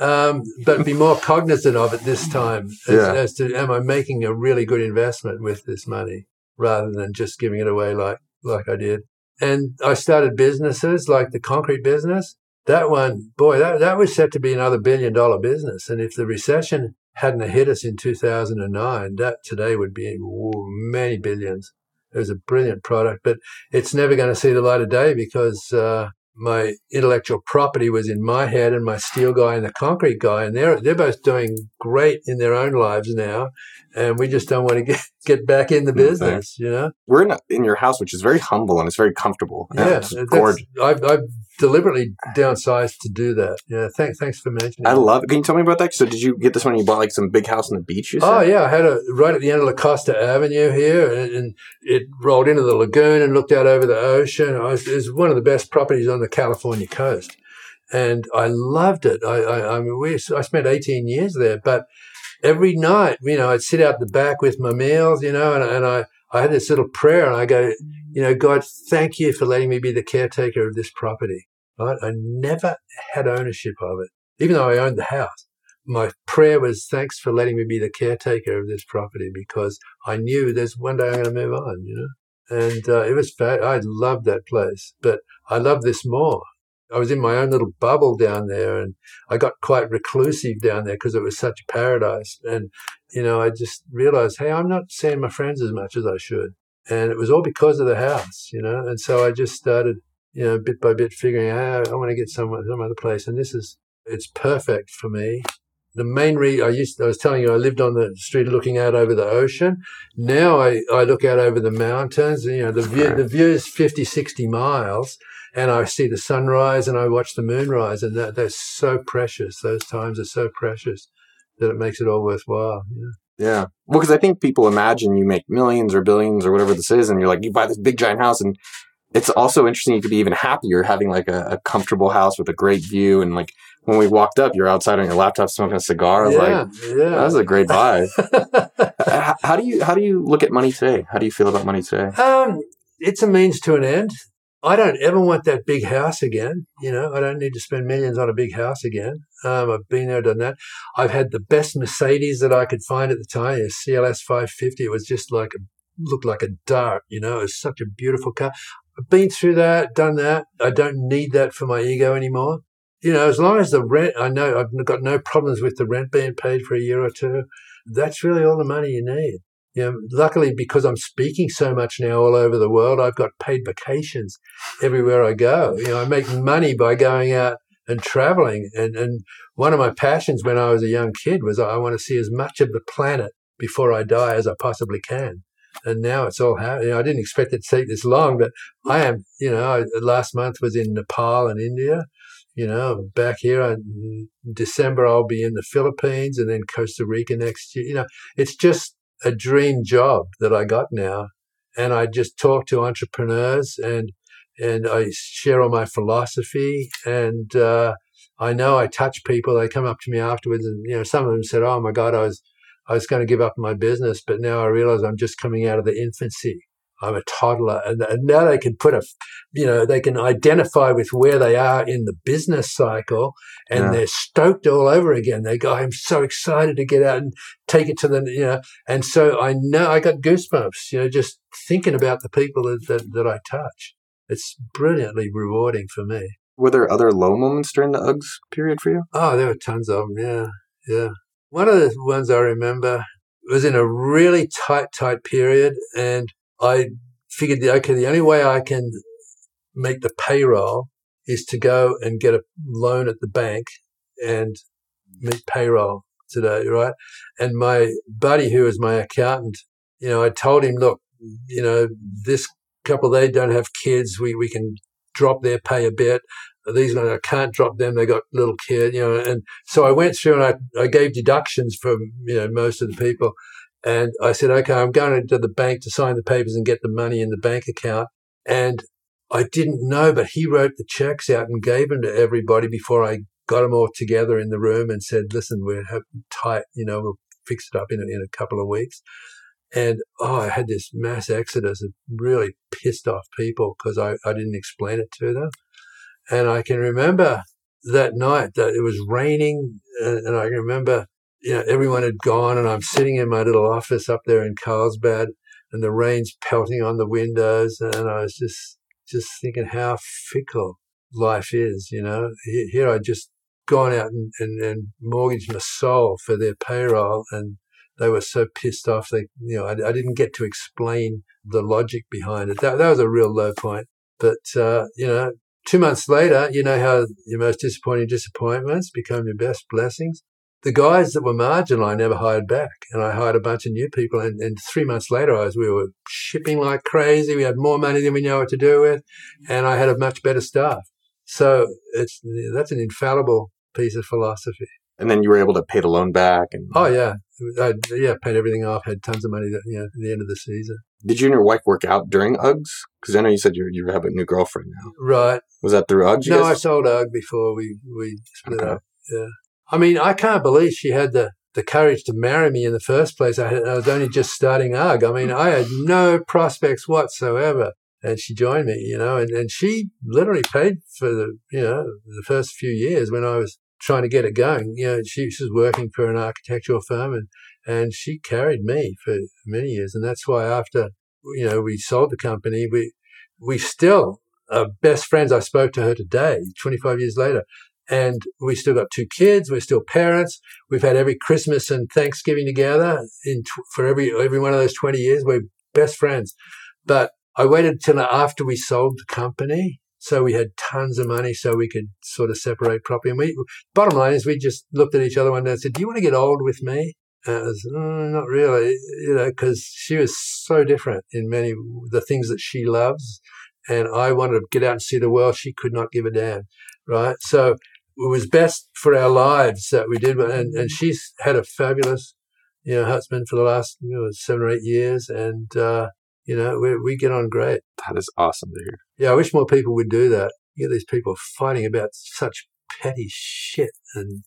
um, but be more cognizant of it this time as, yeah. as to, am I making a really good investment with this money rather than just giving it away like, like I did. And I started businesses like the concrete business. That one, boy, that, that was set to be another billion dollar business. And if the recession hadn't hit us in 2009, that today would be many billions. It was a brilliant product, but it's never going to see the light of day because uh, my intellectual property was in my head and my steel guy and the concrete guy, and they're they're both doing great in their own lives now, and we just don't want to get get back in the business, you know. We're in, a, in your house, which is very humble and it's very comfortable. Yeah, it's gorgeous. I've, I've deliberately downsized to do that. Yeah, thanks thanks for mentioning. I love it. Can you tell me about that? So, did you get this when you bought like some big house on the beach? Oh yeah, I had a right at the end of La Costa Avenue here, and, and it rolled into the lagoon and looked out over the ocean. It was, it was one of the best properties on the California coast, and I loved it. I I, I mean, we I spent eighteen years there, but every night, you know, I'd sit out the back with my meals, you know, and, and I I had this little prayer, and I go, you know, God, thank you for letting me be the caretaker of this property. Right? I never had ownership of it, even though I owned the house. My prayer was, thanks for letting me be the caretaker of this property because I knew there's one day I'm going to move on, you know? And uh, it was, fa- I loved that place, but I love this more. I was in my own little bubble down there and I got quite reclusive down there because it was such a paradise. And, you know, I just realized, hey, I'm not seeing my friends as much as I should. And it was all because of the house, you know? And so I just started you know, bit by bit figuring out I want to get somewhere, some other place. And this is, it's perfect for me. The main reason I used, I was telling you, I lived on the street looking out over the ocean. Now I, I look out over the mountains, and, you know, the view, the view is 50, 60 miles and I see the sunrise and I watch the moonrise and that, that's so precious. Those times are so precious that it makes it all worthwhile. You know? Yeah. Well, because I think people imagine you make millions or billions or whatever this is, and you're like, you buy this big giant house, and it's also interesting. You could be even happier having like a, a, comfortable house with a great view. And like when we walked up, you're outside on your laptop smoking a cigar. I was yeah, like, yeah. that was a great vibe. how, how, do you how do you look at money today? How do you feel about money today? Um, it's a means to an end. I don't ever want that big house again. You know, I don't need to spend millions on a big house again. Um, I've been there, done that. I've had the best Mercedes that I could find at the time, a CLS 550. It was just like a looked like a dart, you know, it was such a beautiful car. Been through that, done that. I don't need that for my ego anymore. You know, as long as the rent, I know I've got no problems with the rent being paid for a year or two. That's really all the money you need. You know, luckily because I'm speaking so much now all over the world, I've got paid vacations everywhere I go. You know, I make money by going out and traveling. And, and one of my passions when I was a young kid was I want to see as much of the planet before I die as I possibly can and now it's all happening. You know, I didn't expect it to take this long, but I am. You know, I, last month was in Nepal and India. You know, back here in December I'll be in the Philippines and then Costa Rica next year. You know, it's just a dream job that I got now, and I just talk to entrepreneurs and and I share all my philosophy and. Uh, I know I touch people. They come up to me afterwards, and you know, some of them said, "Oh my God, I was I was going to give up my business, but now I realize I'm just coming out of the infancy. I'm a toddler. And, and now they can put a, you know, they can identify with where they are in the business cycle and Yeah. they're stoked all over again. They go, I'm so excited to get out and take it to the, you know, and so I know I got goosebumps, you know, just thinking about the people that, that, that I touch. It's brilliantly rewarding for me. Were there other low moments during the Uggs period for you? Oh, there were tons of them. Yeah, yeah. One of the ones I remember was in a really tight, tight period, and I figured, okay, the only way I can make the payroll is to go and get a loan at the bank and meet payroll today, right? And my buddy, who was my accountant, you know, I told him, look, you know, this couple they don't have kids. We we can drop their pay a bit. These I can't drop them. They got little kid, you know. And so I went through and I, I gave deductions from you know most of the people, and I said, okay, I'm going to the bank to sign the papers and get the money in the bank account. And I didn't know, but he wrote the checks out and gave them to everybody before I got them all together in the room and said, listen, we're tight, you know, we'll fix it up in a, in a couple of weeks. And oh, I had this mass exodus of really pissed off people because I, I didn't explain it to them. And I can remember that night that it was raining, and, I remember, you know, everyone had gone, and I'm sitting in my little office up there in Carlsbad, and the rain's pelting on the windows, and I was just just thinking how fickle life is. You know, here I just gone out and, and, and mortgaged my soul for their payroll, and they were so pissed off. They, you know, I, I didn't get to explain the logic behind it. That, that was a real low point. But uh, you know, two months later, you know how your most disappointing disappointments become your best blessings. The guys that were marginal, I never hired back, and I hired a bunch of new people. And, and three months later, I was we were shipping like crazy. We had more money than we know what to do with, and I had a much better staff. So it's that's an infallible piece of philosophy. And then you were able to pay the loan back. And Oh yeah, I, yeah, paid everything off. Had tons of money. That, you know, at the end of the season. did you and your wife work out during Uggs? Because I know you said you you have a new girlfriend now. Right. Was that through Uggs? No, I sold Ugg before we we split Okay. up. Yeah. I mean, I can't believe she had the the courage to marry me in the first place. I, had, I was only just starting Ugg. I mean, I had no prospects whatsoever. And she joined me, you know, and, and she literally paid for the, you know, the first few years when I was trying to get it going. You know, she, she was working for an architectural firm and, and she carried me for many years. And that's why after, you know, we sold the company, we, we still are best friends. I spoke to her today, 25 years later. And we still got two kids. We're still parents. We've had every Christmas and Thanksgiving together in tw- for every every one of those 20 years. We're best friends. But I waited till after we sold the company. So we had tons of money so we could sort of separate properly. And we, bottom line is we just looked at each other one day and said, do you want to get old with me? And I was, "Mm, not really, you know, because she was so different in many the things that she loves, and I wanted to get out and see the world. She could not give a damn, right? So it was best for our lives that we did, and and she's had a fabulous, you know, husband for the last you know, seven or eight years, and uh, you know we we get on great. That is awesome to hear. Yeah, I wish more people would do that. You get these people fighting about such petty shit and,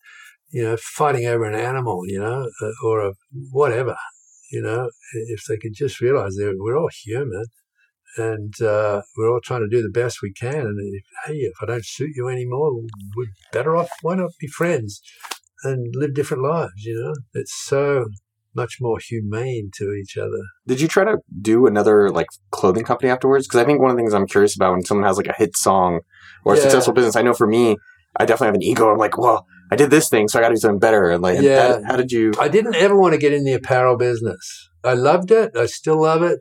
you know, fighting over an animal, you know, uh, or a whatever, you know, if they could just realize that we're all human and uh, we're all trying to do the best we can. And if, hey, if I don't suit you anymore, we're better off. Why not be friends and live different lives, you know? It's so much more humane to each other. Did you try to do another like clothing company afterwards? Because I think one of the things I'm curious about when someone has like a hit song or a Yeah. successful business, I know for me, I definitely have an ego. I'm like, well, I did this thing, so I got to do something better. And like, Yeah. how, how did you? I didn't ever want to get in the apparel business. I loved it. I still love it.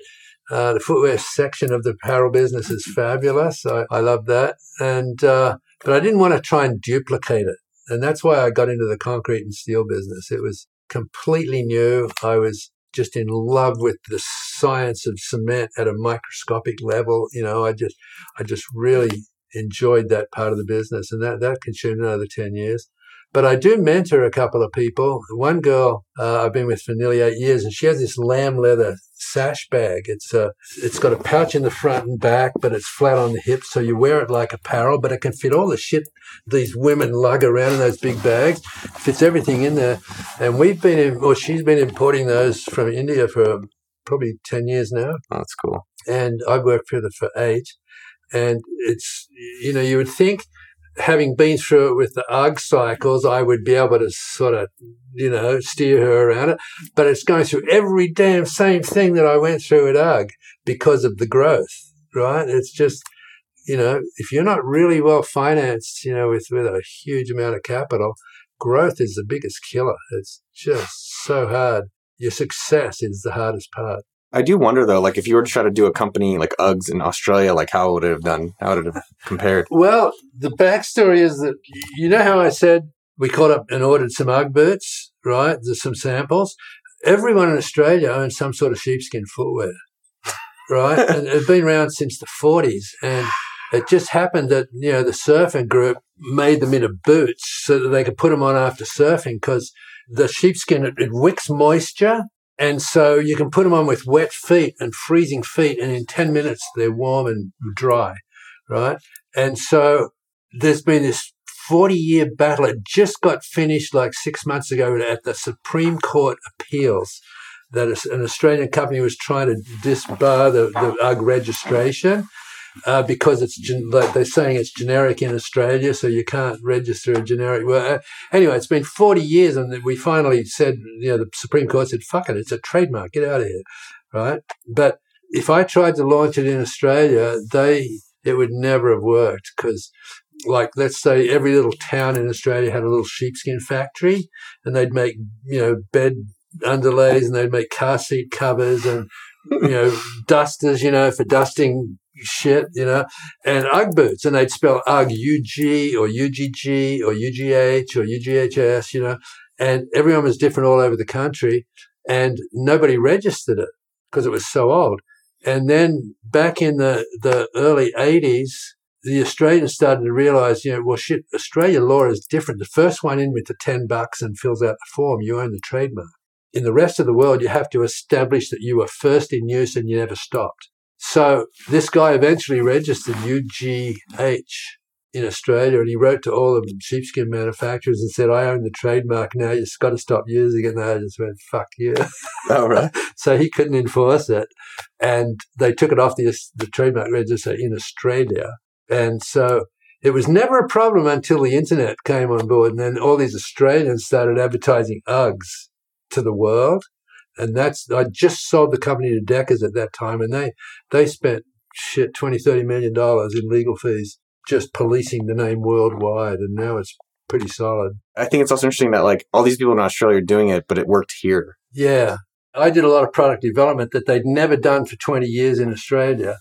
Uh, the footwear section of the apparel business is fabulous. I, I love that. And, uh, but I didn't want to try and duplicate it. And that's why I got into the concrete and steel business. It was completely new. I was just in love with the science of cement at a microscopic level. You know, I just, I just really enjoyed that part of the business and that, that consumed another 10 years. But I do mentor a couple of people. One girl uh, I've been with for nearly eight years, and she has this lamb leather sash bag. It's a, it's got a pouch in the front and back, but it's flat on the hips, so you wear it like apparel. But it can fit all the shit these women lug around in those big bags. Fits everything in there. And we've been, in, or she's been importing those from India for probably ten years now. Oh, that's cool. and I've worked for her for eight. And it's, you know, you would think having been through it with the UGG cycles, I would be able to sort of, you know, steer her around it. But it's going through every damn same thing that I went through at UGG because of the growth, right? It's just, you know, if you're not really well financed, you know, with, with a huge amount of capital, growth is the biggest killer. It's just so hard. Your success is the hardest part. I do wonder though, like if you were to try to do a company like Uggs in Australia, like how would it have done? How would it have compared? Well, the backstory is that you know how I said we caught up and ordered some Ugg boots, right? There's some samples. Everyone in Australia owns some sort of sheepskin footwear, right? and it's been around since the 40s, and it just happened that you know the surfing group made them into boots so that they could put them on after surfing because the sheepskin it, it wicks moisture and so you can put them on with wet feet and freezing feet, and in 10 minutes they're warm and dry, right? And so there's been this 40 year battle. It just got finished like six months ago at the Supreme Court Appeals that an Australian company was trying to disbar the, the UGG registration uh, because it's like they're saying it's generic in Australia, so you can't register a generic. Well, uh, anyway, it's been 40 years, and we finally said, you know, the Supreme Court said, "Fuck it, it's a trademark. Get out of here." Right? But if I tried to launch it in Australia, they it would never have worked because like let's say every little town in Australia had a little sheepskin factory and they'd make you know bed underlays and they'd make car seat covers and you know dusters you know for dusting shit, you know, and UGG boots, and they'd spell UGG UG or UGG or UGH or UGHS, you know, and everyone was different all over the country, and nobody registered it because it was so old. And then back in the, the early 80s, the Australians started to realize, you know, well, shit, Australia law is different. The first one in with the 10 bucks and fills out the form, you own the trademark. In the rest of the world, you have to establish that you were first in use and you never stopped. So this guy eventually registered UGH in Australia and he wrote to all the sheepskin manufacturers and said, I own the trademark now. You've got to stop using it. And they just went, fuck you. Oh, right. so he couldn't enforce it. And they took it off the, the trademark register in Australia. And so it was never a problem until the internet came on board. And then all these Australians started advertising Uggs to the world and that's I just sold the company to Deckers at that time, and they they spent shit 20 30 million dollars in legal fees just policing the name worldwide, and now it's pretty solid. I think it's also interesting that like all these people in Australia are doing it, but it worked here. Yeah, I did a lot of product development that they'd never done for 20 years in Australia,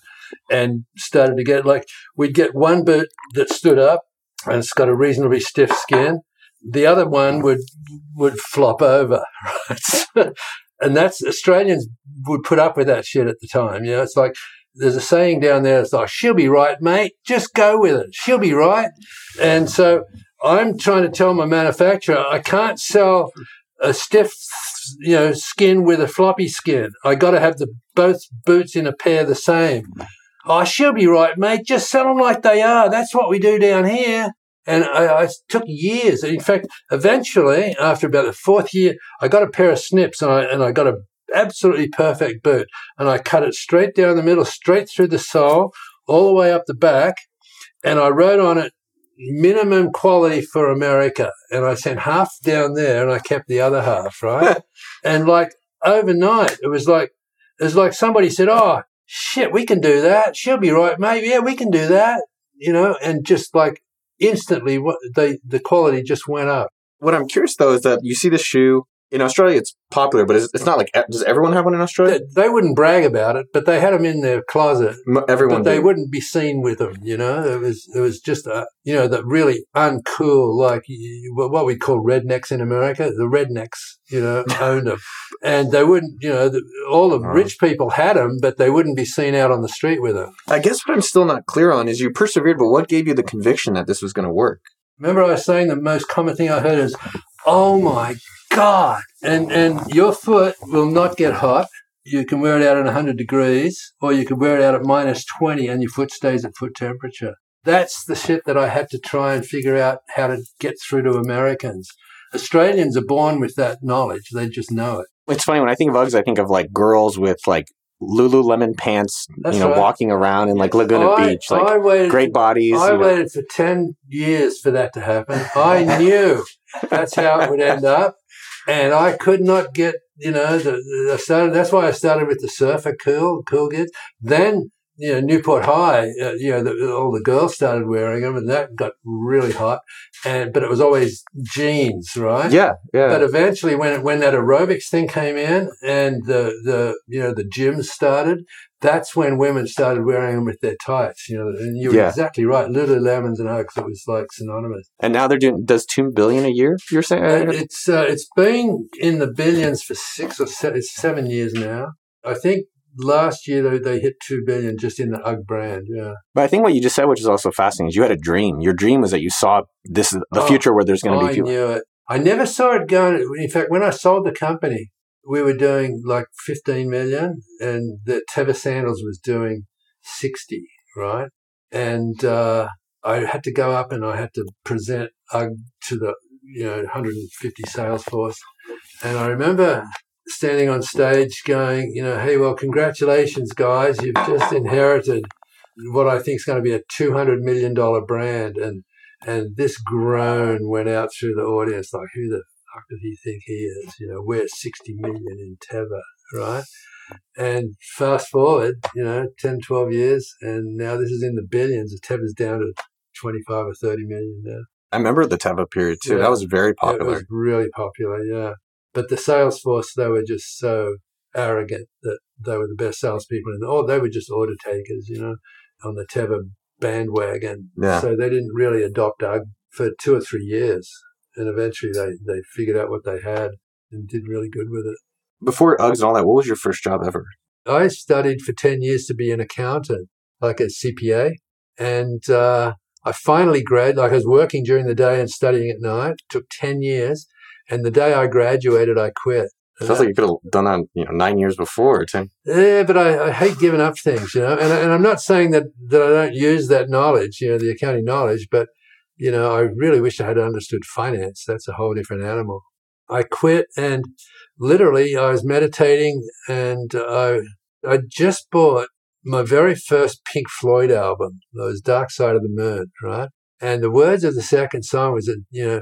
and started to get like we'd get one boot that stood up and it's got a reasonably stiff skin. The other one would would flop over, right? And that's Australians would put up with that shit at the time. You know, it's like there's a saying down there. It's like she'll be right, mate. Just go with it. She'll be right. And so I'm trying to tell my manufacturer I can't sell a stiff, you know, skin with a floppy skin. I got to have the both boots in a pair the same. Oh, she'll be right, mate. Just sell them like they are. That's what we do down here. And I, I, took years. In fact, eventually, after about the fourth year, I got a pair of snips and I, and I got a absolutely perfect boot. And I cut it straight down the middle, straight through the sole, all the way up the back. And I wrote on it, minimum quality for America. And I sent half down there and I kept the other half, right? and like overnight, it was like, it was like somebody said, Oh, shit, we can do that. She'll be right, mate. Yeah, we can do that. You know, and just like instantly what they the quality just went up. What I'm curious though is that you see the shoe in Australia, it's popular, but it's, it's not like does everyone have one in Australia? They, they, wouldn't brag about it, but they had them in their closet. Everyone, but they wouldn't be seen with them. You know, it was it was just a you know the really uncool like what we call rednecks in America. The rednecks, you know, owned them, and they wouldn't. You know, the, all the rich people had them, but they wouldn't be seen out on the street with them. I guess what I'm still not clear on is you persevered, but what gave you the conviction that this was going to work? Remember, I was saying the most common thing I heard is, "Oh my God. And, and your foot will not get hot. You can wear it out at 100 degrees, or you can wear it out at minus 20 and your foot stays at foot temperature. That's the shit that I had to try and figure out how to get through to Americans. Australians are born with that knowledge. They just know it. It's funny when I think of Uggs, I think of like girls with like Lululemon pants, That's you know, right. walking around in like Laguna I, Beach, like waited great bodies. I you know. waited for 10 years for that to happen. I knew that's how it would end up. And I could not get, you know, the, the I started, that's why I started with the surfer cool, cool kids. Then, you know, Newport High, uh, you know, the, all the girls started wearing them and that got really hot. And, but it was always jeans, right? Yeah, yeah. But eventually, when when that aerobics thing came in and the, the you know the gyms started, that's when women started wearing them with their tights. You know, and you were Yeah. exactly right. Lululemons and Uggs, it was like synonymous. and now they're doing does two billion a year. You're saying? And it's uh, it's been in the billions for six or se- it's seven years now. I think last year they, they hit two billion just in the UGG brand. Yeah, But I think what you just said, which is also fascinating, is you had a dream. Your dream was that you saw this the Oh, future where there's going to be people. knew it. I never saw it going. In fact, when I sold the company, we were doing like 15 million and the Teva Sandals was doing 60, right? And uh, I had to go up and I had to present UGG to the, you know, 150 sales force. And I remember standing on stage going, you know, hey, well, congratulations, guys. You've just inherited what I think is going to be a $200 million brand. And and this groan went out through the audience like, who the fuck does he think he is? You know, we're 60 million in Teva, right? And fast forward, you know, 10, 12 years, and now this is in the billions. The Teva's down to 25 or 30 million now. I remember the Teva period too. Yeah. That was very It popular. was really popular, yeah. But the sales force, they were just so arrogant that they were the best salespeople in the, oh, they were just order takers, you know, on the Teva bandwagon. Yeah. So they didn't really adopt UGG for two or three years. And eventually they, they figured out what they had and did really good with it. Before Uggs and all that, what was your first job ever? I studied for 10 years to be an accountant, like a CPA. And uh, I finally graduated, like I was working during the day and studying at night. took 10 years. And the day I graduated, I quit. Sounds like you could have done that, you know, nine years before. Tim. yeah, but I, I hate giving up things, you know. And, and I'm not saying that, that I don't use that knowledge, you know, the accounting knowledge, but, you know, I really wish I had understood finance. That's a whole different animal. I quit and literally I was meditating and I, I just bought my very first Pink Floyd album, those Dark Side of the Moon, right? And the words of the second song was that, you know,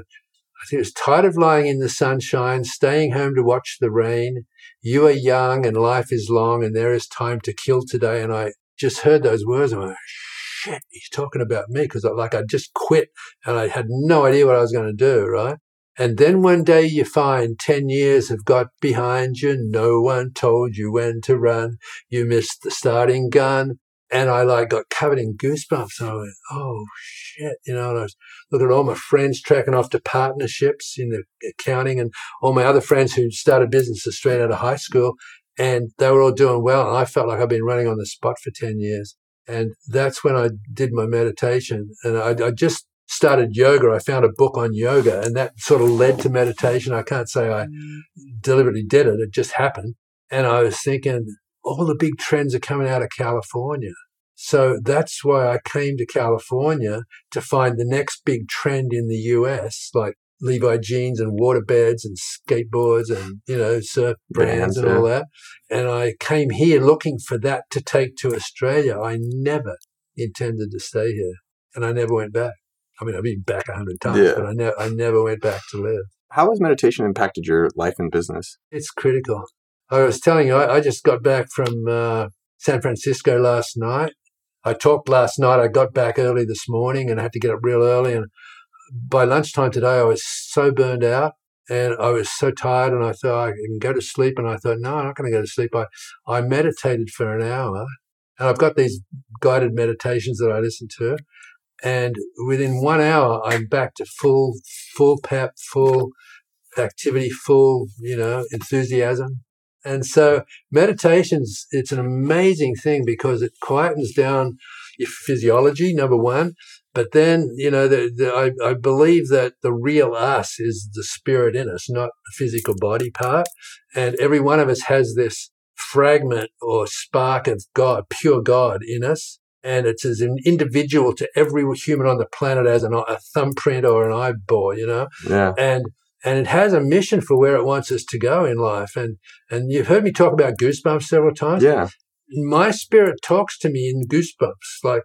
It was tired of lying in the sunshine, staying home to watch the rain. You are young and life is long and there is time to kill today. And I just heard those words and I went, shit, he's talking about me because like I just quit and I had no idea what I was going to do, right? And then one day you find 10 years have got behind you. No one told you when to run. You missed the starting gun. And I like got covered in goosebumps. And I went, oh shit. You know, and I was looking at all my friends tracking off to partnerships in the accounting and all my other friends who started businesses straight out of high school. And they were all doing well. And I felt like I've been running on the spot for 10 years. And that's when I did my meditation. And I, I just started yoga. I found a book on yoga and that sort of led to meditation. I can't say I deliberately did it. It just happened. And I was thinking, all the big trends are coming out of California. So that's why I came to California to find the next big trend in the US, like Levi jeans and waterbeds and skateboards and, you know, surf brands and all that. And I came here looking for that to take to Australia. I never intended to stay here and I never went back. I mean, I've been back a hundred times, Yeah. but I, ne- I never went back to live. How has meditation impacted your life and business? It's critical. I was telling you, I, I just got back from uh, San Francisco last night. I talked last night. I got back early this morning and I had to get up real early. And by lunchtime today, I was so burned out and I was so tired. And I thought I can go to sleep. And I thought, no, I'm not going to go to sleep. I, I meditated for an hour and I've got these guided meditations that I listen to. And within one hour, I'm back to full, full pep, full activity, full, you know, enthusiasm. And so meditations, it's an amazing thing because it quietens down your physiology, number one. But then, you know, the, the, I, I believe that the real us is the spirit in us, not the physical body part. And every one of us has this fragment or spark of God, pure God in us. And it's as an individual to every human on the planet as an, a thumbprint or an eyeball, you know? Yeah. and and it has a mission for where it wants us to go in life. And and you've heard me talk about goosebumps several times. Yeah. my spirit talks to me in goosebumps, like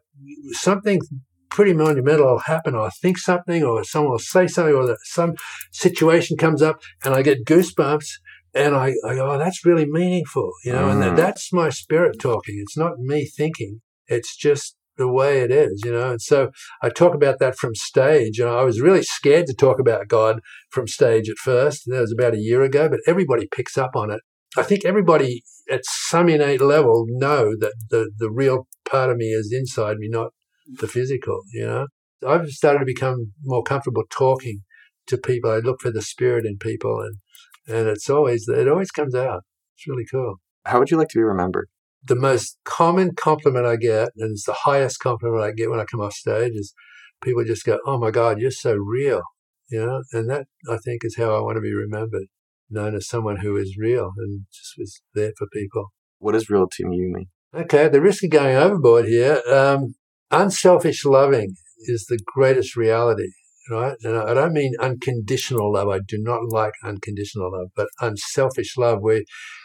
something pretty monumental will happen. I'll think something, or someone will say something, or some situation comes up, and I get goosebumps, and I, I go, oh, that's really meaningful, you know, mm. and that's my spirit talking. It's not me thinking. It's just the way it is, you know. And so I talk about that from stage. And I was really scared to talk about God from stage at first. That was about a year ago, but everybody picks up on it. I think everybody at some innate level know that the, the real part of me is inside me, not the physical, you know. I've started to become more comfortable talking to people. I look for the spirit in people and and it's always it always comes out. It's really cool. How would you like to be remembered? The most common compliment I get, and it's the highest compliment I get when I come off stage, is people just go, "Oh my God, you're so real," you know, and that I think is how I want to be remembered, known as someone who is real and just was there for people. What does real to you mean? Okay, the risk of going overboard here, um, unselfish loving is the greatest reality right? And I don't mean unconditional love. I do not like unconditional love, but unselfish love where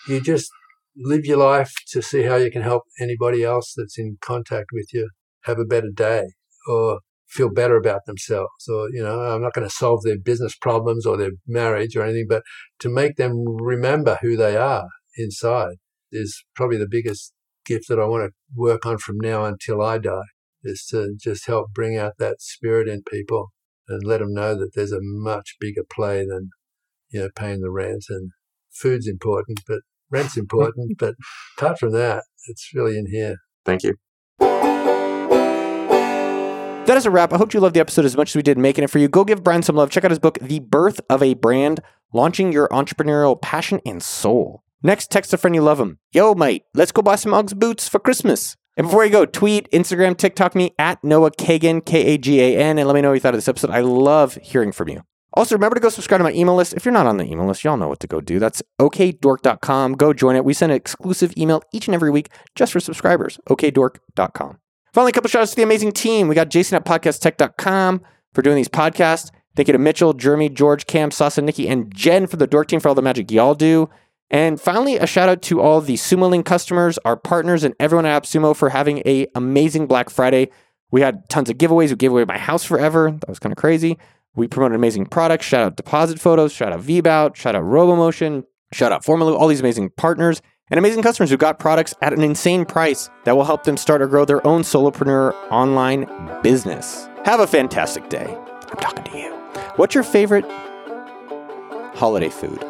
you just live your life to see how you can help anybody else that's in contact with you have a better day or feel better about themselves or you know i'm not going to solve their business problems or their marriage or anything but to make them remember who they are inside is probably the biggest gift that i want to work on from now until i die is to just help bring out that spirit in people and let them know that there's a much bigger play than you know paying the rent and food's important, but rent's important. but apart from that, it's really in here. Thank you. That is a wrap. I hope you loved the episode as much as we did making it for you. Go give Brian some love. Check out his book, The Birth of a Brand Launching Your Entrepreneurial Passion and Soul. Next, text a friend you love him. Yo, mate, let's go buy some Uggs boots for Christmas. And before you go, tweet, Instagram, TikTok me at Noah Kagan, K A G A N, and let me know what you thought of this episode. I love hearing from you. Also, remember to go subscribe to my email list. If you're not on the email list, y'all know what to go do. That's okdork.com. Go join it. We send an exclusive email each and every week just for subscribers. okdork.com. Finally, a couple shout outs to the amazing team. We got Jason at podcasttech.com for doing these podcasts. Thank you to Mitchell, Jeremy, George, Cam, Sasa, Nikki, and Jen for the Dork team for all the magic y'all do. And finally, a shout out to all the Sumo-ling customers, our partners, and everyone at AppSumo for having a amazing Black Friday. We had tons of giveaways. We gave away my house forever. That was kind of crazy. We promoted amazing products. Shout out Deposit Photos. Shout out VBout. Shout out RoboMotion. Shout out Formula. All these amazing partners and amazing customers who got products at an insane price that will help them start or grow their own solopreneur online business. Have a fantastic day. I'm talking to you. What's your favorite holiday food?